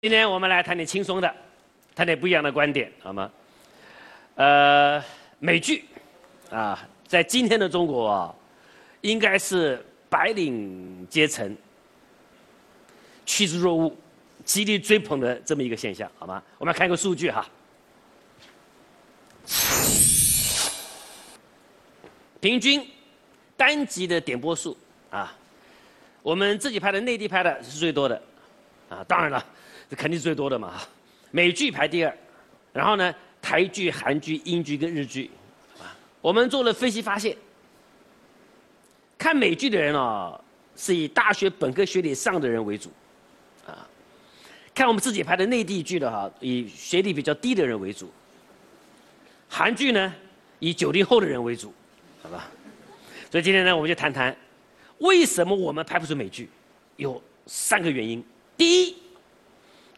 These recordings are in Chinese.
今天我们来谈点轻松的，谈点不一样的观点，好吗？呃，美剧啊，在今天的中国啊，应该是白领阶层趋之若鹜、极力追捧的这么一个现象，好吗？我们来看个数据哈，平均单集的点播数啊，我们自己拍的、内地拍的是最多的，啊，当然了。这肯定是最多的嘛，美剧排第二，然后呢，台剧、韩剧、英剧跟日剧，我们做了分析发现，看美剧的人哦，是以大学本科学历上的人为主，啊，看我们自己拍的内地剧的哈，以学历比较低的人为主，韩剧呢，以九零后的人为主，好吧？所以今天呢，我们就谈谈为什么我们拍不出美剧，有三个原因，第一。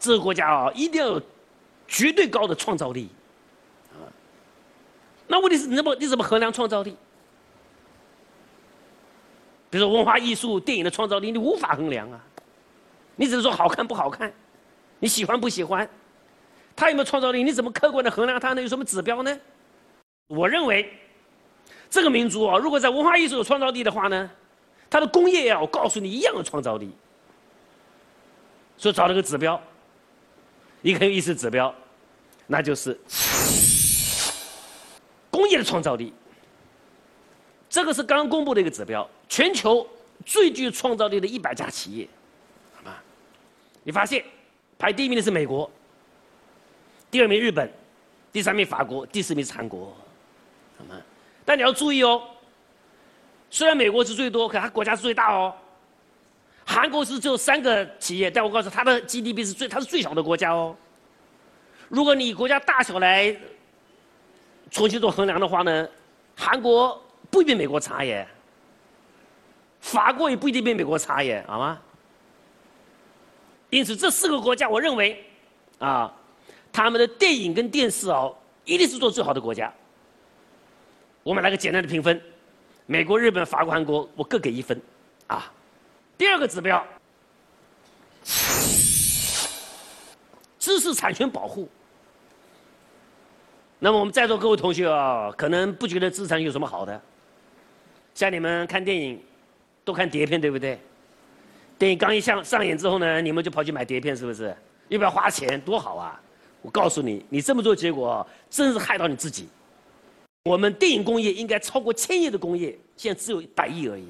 这个国家啊，一定要有绝对高的创造力，啊，那问题是，你怎么你怎么衡量创造力？比如说文化艺术、电影的创造力，你无法衡量啊，你只是说好看不好看，你喜欢不喜欢，他有没有创造力？你怎么客观的衡量他呢？有什么指标呢？我认为，这个民族啊，如果在文化艺术有创造力的话呢，他的工业啊，我告诉你一样有创造力，所以找了个指标。一个有意思指标，那就是工业的创造力。这个是刚公布的一个指标，全球最具创造力的一百家企业，好吗？你发现排第一名的是美国，第二名日本，第三名法国，第四名是韩国，好吗？但你要注意哦，虽然美国是最多，可它国家是最大哦。韩国是只有三个企业，但我告诉它的 GDP 是最，它是最小的国家哦。如果你国家大小来重新做衡量的话呢，韩国不一定美国差耶，法国也不一定比美国差耶，好吗？因此这四个国家，我认为啊，他们的电影跟电视哦，一定是做最好的国家。我们来个简单的评分，美国、日本、法国、韩国，我各给一分，啊。第二个指标，知识产权保护。那么我们在座各位同学啊，可能不觉得知识产权有什么好的。像你们看电影，都看碟片，对不对？电影刚一上上演之后呢，你们就跑去买碟片，是不是？要不要花钱？多好啊！我告诉你，你这么做结果，真是害到你自己。我们电影工业应该超过千亿的工业，现在只有百亿而已。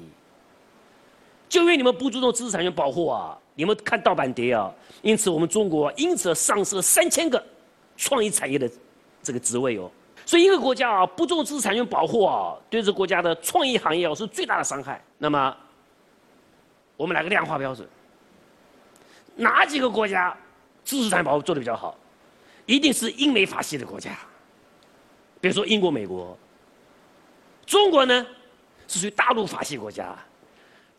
就因为你们不注重知识产权保护啊，你们看盗版碟啊，因此我们中国因此丧失了三千个创意产业的这个职位哦。所以一个国家啊不重知识产权保护啊，对这国家的创意行业啊是最大的伤害。那么，我们来个量化标准，哪几个国家知识产权保护做的比较好？一定是英美法系的国家，比如说英国、美国。中国呢，是属于大陆法系国家。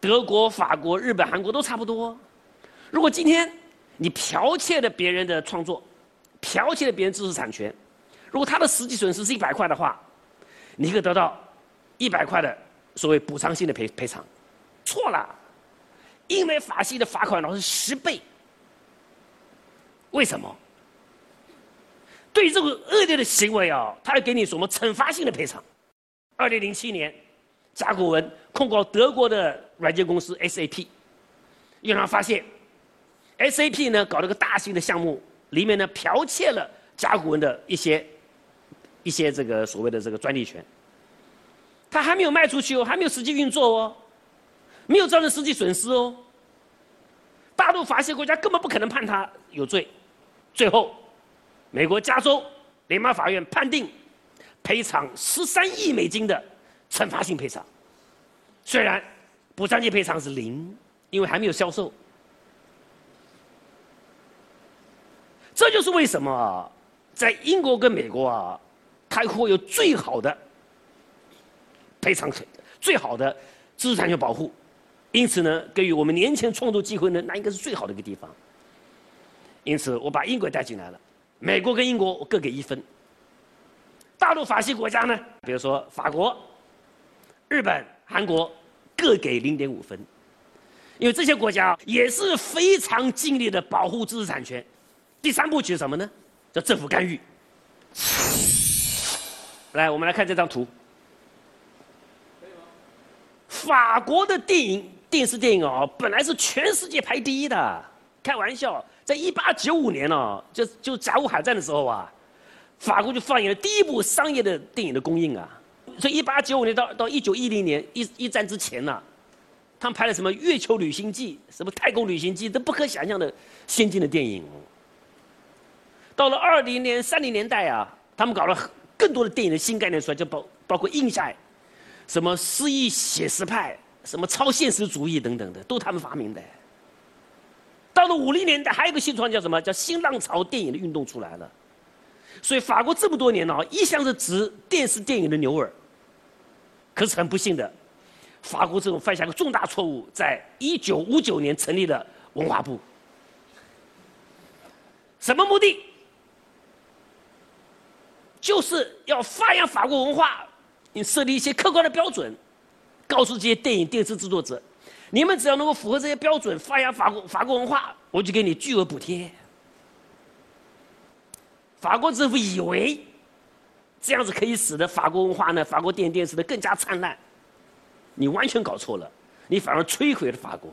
德国、法国、日本、韩国都差不多。如果今天你剽窃了别人的创作，剽窃了别人知识产权，如果他的实际损失是一百块的话，你可以得到一百块的所谓补偿性的赔赔偿。错了，因为法系的罚款老是十倍。为什么？对于这个恶劣的行为啊，他要给你什么惩罚性的赔偿？二零零七年。甲骨文控告德国的软件公司 SAP，因为发现 SAP 呢搞了个大型的项目，里面呢剽窃了甲骨文的一些一些这个所谓的这个专利权。他还没有卖出去哦，还没有实际运作哦，没有造成实际损失哦。大陆法系国家根本不可能判他有罪。最后，美国加州联邦法院判定赔偿十三亿美金的。惩罚性赔偿，虽然补偿金赔偿是零，因为还没有销售。这就是为什么啊，在英国跟美国啊，开会有最好的赔偿、最好的知识产权保护，因此呢，给予我们年轻创作机会呢，那应该是最好的一个地方。因此，我把英国带进来了，美国跟英国我各给一分。大陆法系国家呢，比如说法国。日本、韩国各给零点五分，因为这些国家也是非常尽力的保护知识产权，第三部曲是什么呢？叫政府干预。来，我们来看这张图。法国的电影、电视电影哦，本来是全世界排第一的。开玩笑，在一八九五年哦，就就甲午海战的时候啊，法国就放映了第一部商业的电影的公映啊。所以一八九五年到到一九一零年一一战之前呢，他们拍了什么《月球旅行记》、什么《太空旅行记》，都不可想象的先进的电影。到了二零年、三零年代啊，他们搞了更多的电影的新概念出来，就包包括印象，什么诗意写实派、什么超现实主义等等的，都他们发明的。到了五零年代，还有一个新创叫什么？叫新浪潮电影的运动出来了。所以法国这么多年呢，一向是指电视电影的牛耳。可是很不幸的，法国政府犯下个重大错误，在一九五九年成立了文化部。什么目的？就是要发扬法国文化，你设立一些客观的标准，告诉这些电影电视制作者，你们只要能够符合这些标准，发扬法国法国文化，我就给你巨额补贴。法国政府以为。这样子可以使得法国文化呢，法国电影电视的更加灿烂。你完全搞错了，你反而摧毁了法国。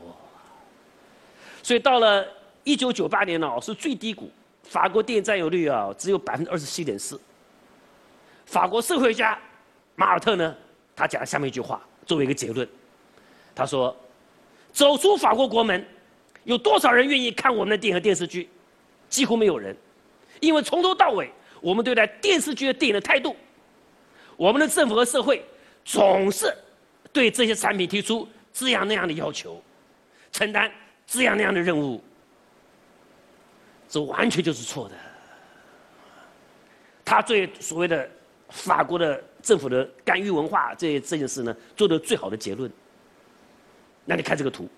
所以到了一九九八年呢，是最低谷，法国电影占有率啊只有百分之二十七点四。法国社会学家马尔特呢，他讲了下面一句话作为一个结论，他说：“走出法国国门，有多少人愿意看我们的电影和电视剧？几乎没有人，因为从头到尾。”我们对待电视剧的电影的态度，我们的政府和社会总是对这些产品提出这样那样的要求，承担这样那样的任务，这完全就是错的。他对所谓的法国的政府的干预文化这这件事呢，做的最好的结论。那你看这个图，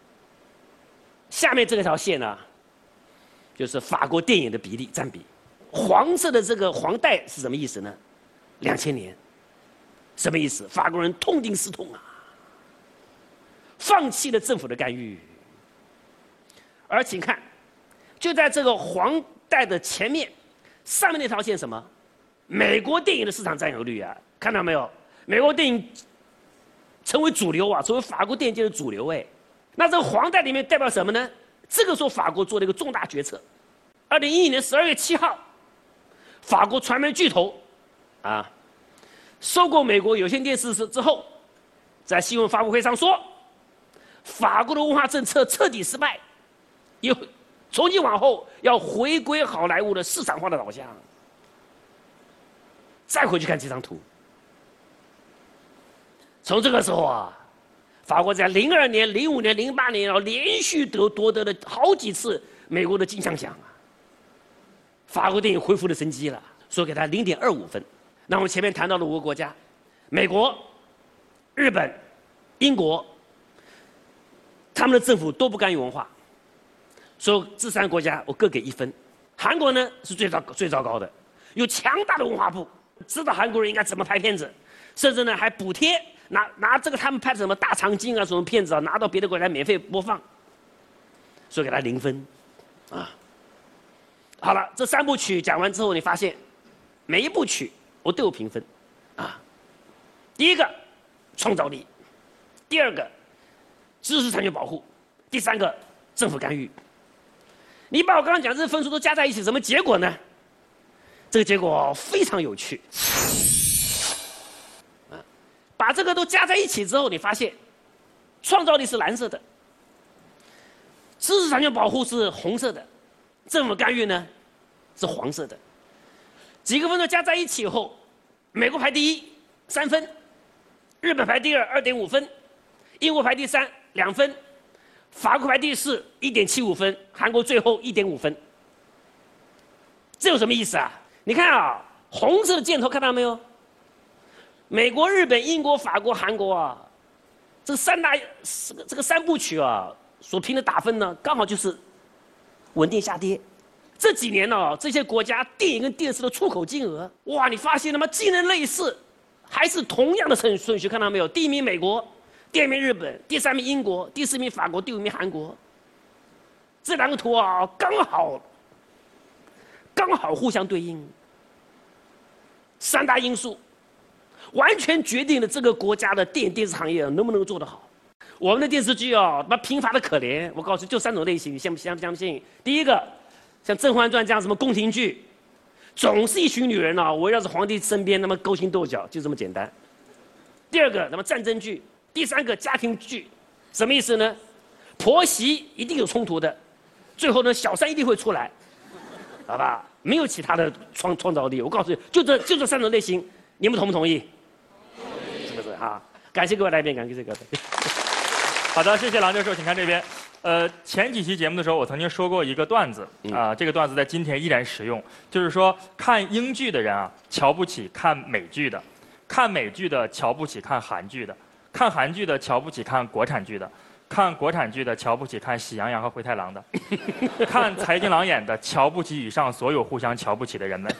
下面这条线呢，就是法国电影的比例占比。黄色的这个黄带是什么意思呢？两千年，什么意思？法国人痛定思痛啊，放弃了政府的干预。而请看，就在这个黄带的前面，上面那条线什么？美国电影的市场占有率啊，看到没有？美国电影成为主流啊，成为法国电影界的主流哎。那这个黄带里面代表什么呢？这个时候法国做了一个重大决策，二零一一年十二月七号。法国传媒巨头，啊，收购美国有线电视之之后，在新闻发布会上说，法国的文化政策彻底失败，又从今往后要回归好莱坞的市场化的导向。再回去看这张图，从这个时候啊，法国在零二年、零五年、零八年要连续得夺得了好几次美国的金像奖啊。法国电影恢复了生机了，说给他零点二五分。那我们前面谈到了五个国家，美国、日本、英国，他们的政府都不干预文化，所以这三个国家我各给一分。韩国呢是最糟最糟糕的，有强大的文化部，知道韩国人应该怎么拍片子，甚至呢还补贴拿拿这个他们拍的什么大长今啊什么片子啊拿到别的国家免费播放，说给他零分，啊。好了，这三部曲讲完之后，你发现每一部曲我都有评分，啊，第一个创造力，第二个知识产权保护，第三个政府干预。你把我刚刚讲这些分数都加在一起，什么结果呢？这个结果非常有趣，啊，把这个都加在一起之后，你发现创造力是蓝色的，知识产权保护是红色的。政府干预呢，是黄色的。几个分数加在一起以后，美国排第一，三分；日本排第二，二点五分；英国排第三，两分；法国排第四，一点七五分；韩国最后一点五分。这有什么意思啊？你看啊，红色的箭头看到没有？美国、日本、英国、法国、韩国啊，这三大这个这个三部曲啊，所评的打分呢，刚好就是。稳定下跌，这几年呢，这些国家电影跟电视的出口金额，哇，你发现了吗？竟然类似，还是同样的顺顺序，看到没有？第一名美国，第二名日本，第三名英国，第四名法国，第五名韩国。这两个图啊，刚好刚好互相对应。三大因素，完全决定了这个国家的电影电视行业能不能做得好。我们的电视剧啊，那贫乏的可怜。我告诉你，就三种类型，你相不相不相信？第一个，像《甄嬛传》这样什么宫廷剧，总是一群女人啊围绕着皇帝身边，那么勾心斗角，就这么简单。第二个，那么战争剧；第三个，家庭剧，什么意思呢？婆媳一定有冲突的，最后呢，小三一定会出来，好吧？没有其他的创创造力。我告诉你，就这就这三种类型，你们同不同意？是不是啊？感谢各位来宾，感谢这个。好的，谢谢郎教授，请看这边。呃，前几期节目的时候，我曾经说过一个段子啊，这个段子在今天依然实用，就是说看英剧的人啊，瞧不起看美剧的；看美剧的瞧不起看韩剧的；看韩剧的瞧不起看国产剧的；看国产剧的瞧不起看《喜羊羊》和《灰太狼》的；看财经郎演的瞧不起以上所有互相瞧不起的人们。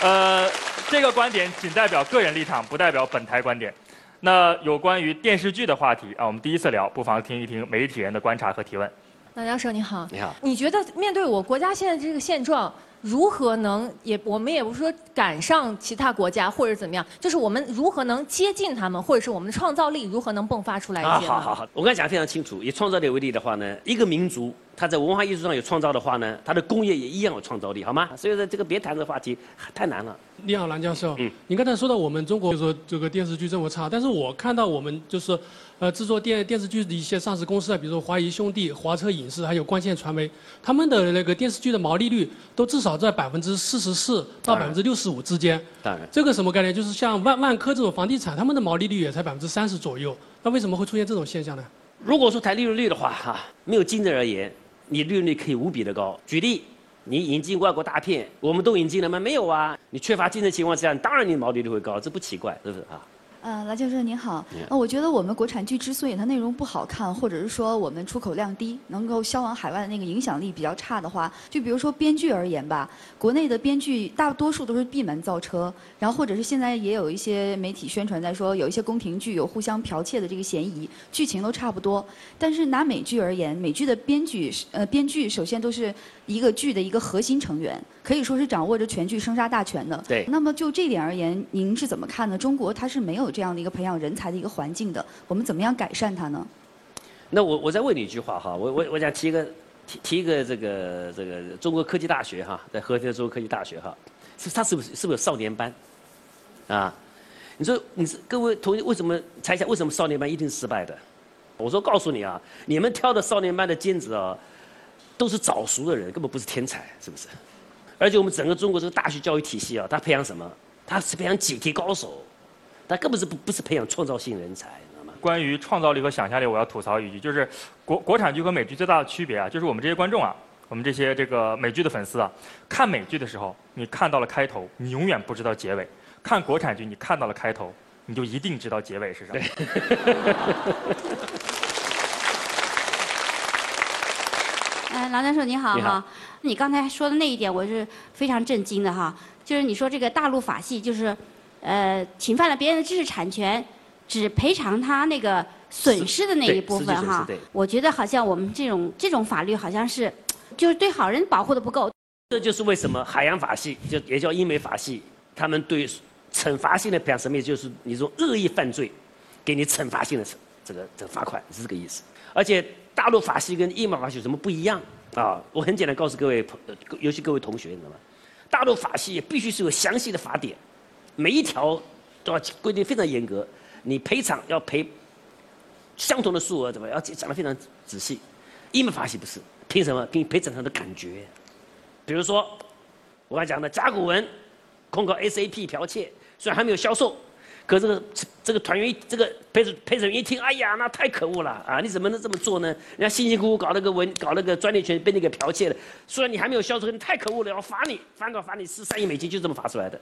呃，这个观点仅代表个人立场，不代表本台观点。那有关于电视剧的话题啊，我们第一次聊，不妨听一听媒体人的观察和提问。那教授你好，你好，你觉得面对我国家现在这个现状，如何能也我们也不是说赶上其他国家或者怎么样，就是我们如何能接近他们，或者是我们的创造力如何能迸发出来一些？好好好，我刚才讲的非常清楚，以创造力为例的话呢，一个民族。他在文化艺术上有创造的话呢，他的工业也一样有创造力，好吗？所以说这个别谈这个话题，太难了。你好，蓝教授。嗯。你刚才说到我们中国就说这个电视剧这么差，但是我看到我们就是，呃，制作电电视剧的一些上市公司啊，比如说华谊兄弟、华策影视还有光线传媒，他们的那个电视剧的毛利率都至少在百分之四十四到百分之六十五之间。当然。这个什么概念？就是像万万科这种房地产，他们的毛利率也才百分之三十左右。那为什么会出现这种现象呢？如果说谈利润率的话，哈，没有竞争而言。你利润率可以无比的高。举例，你引进外国大片，我们都引进了吗？没有啊。你缺乏竞争情况下，当然你毛利率会高，这不奇怪，是不是啊？呃，蓝教授您好。呃，我觉得我们国产剧之所以它内容不好看，或者是说我们出口量低，能够销往海外的那个影响力比较差的话，就比如说编剧而言吧，国内的编剧大多数都是闭门造车，然后或者是现在也有一些媒体宣传在说有一些宫廷剧有互相剽窃的这个嫌疑，剧情都差不多。但是拿美剧而言，美剧的编剧呃编剧首先都是一个剧的一个核心成员，可以说是掌握着全剧生杀大权的。对。那么就这点而言，您是怎么看呢？中国它是没有。这样的一个培养人才的一个环境的，我们怎么样改善它呢？那我我再问你一句话哈，我我我想提一个提提一个这个这个中国科技大学哈，在和田的中国科技大学哈，是它是不是是不是少年班？啊，你说你是各位同学为什么猜一下为什么少年班一定失败的？我说告诉你啊，你们挑的少年班的尖子啊，都是早熟的人，根本不是天才，是不是？而且我们整个中国这个大学教育体系啊，它培养什么？它是培养解题高手。但根本是不不是培养创造性人才，知道吗？关于创造力和想象力，我要吐槽一句，就是 国国产剧和美剧最大的区别啊，就是我们这些观众啊，我们这些这个美剧的粉丝啊，看美剧的时候，你看到了开头，你永远不知道结尾；看国产剧，你看到了开头，你就一定知道结尾是什么。哎，郎教授你好哈，你刚才说的那一点我是非常震惊的哈，就是你说这个大陆法系就是。呃，侵犯了别人的知识产权，只赔偿他那个损失的那一部分哈。我觉得好像我们这种这种法律好像是，就是对好人保护的不够。这就是为什么海洋法系就也叫英美法系，他们对惩罚性的赔偿什么意思？就是你说恶意犯罪，给你惩罚性的这个这个罚款是这个意思。而且大陆法系跟英美法系有什么不一样啊？我很简单告诉各位朋，尤其各位同学，你知道吗？大陆法系必须是有详细的法典。每一条都要规定非常严格，你赔偿要赔相同的数额，怎么要讲的非常仔细？英美法系不是，凭什么？凭赔偿他的感觉。比如说，我刚讲的甲骨文控告 SAP 剽窃，虽然还没有销售，可这个这个团员这个陪审陪审员一听，哎呀，那太可恶了啊！你怎么能这么做呢？人家辛辛苦苦搞那个文，搞那个专利权被你给剽窃了，虽然你还没有销售，你太可恶了，要罚你，罚款罚你十三亿美金，就这么罚出来的。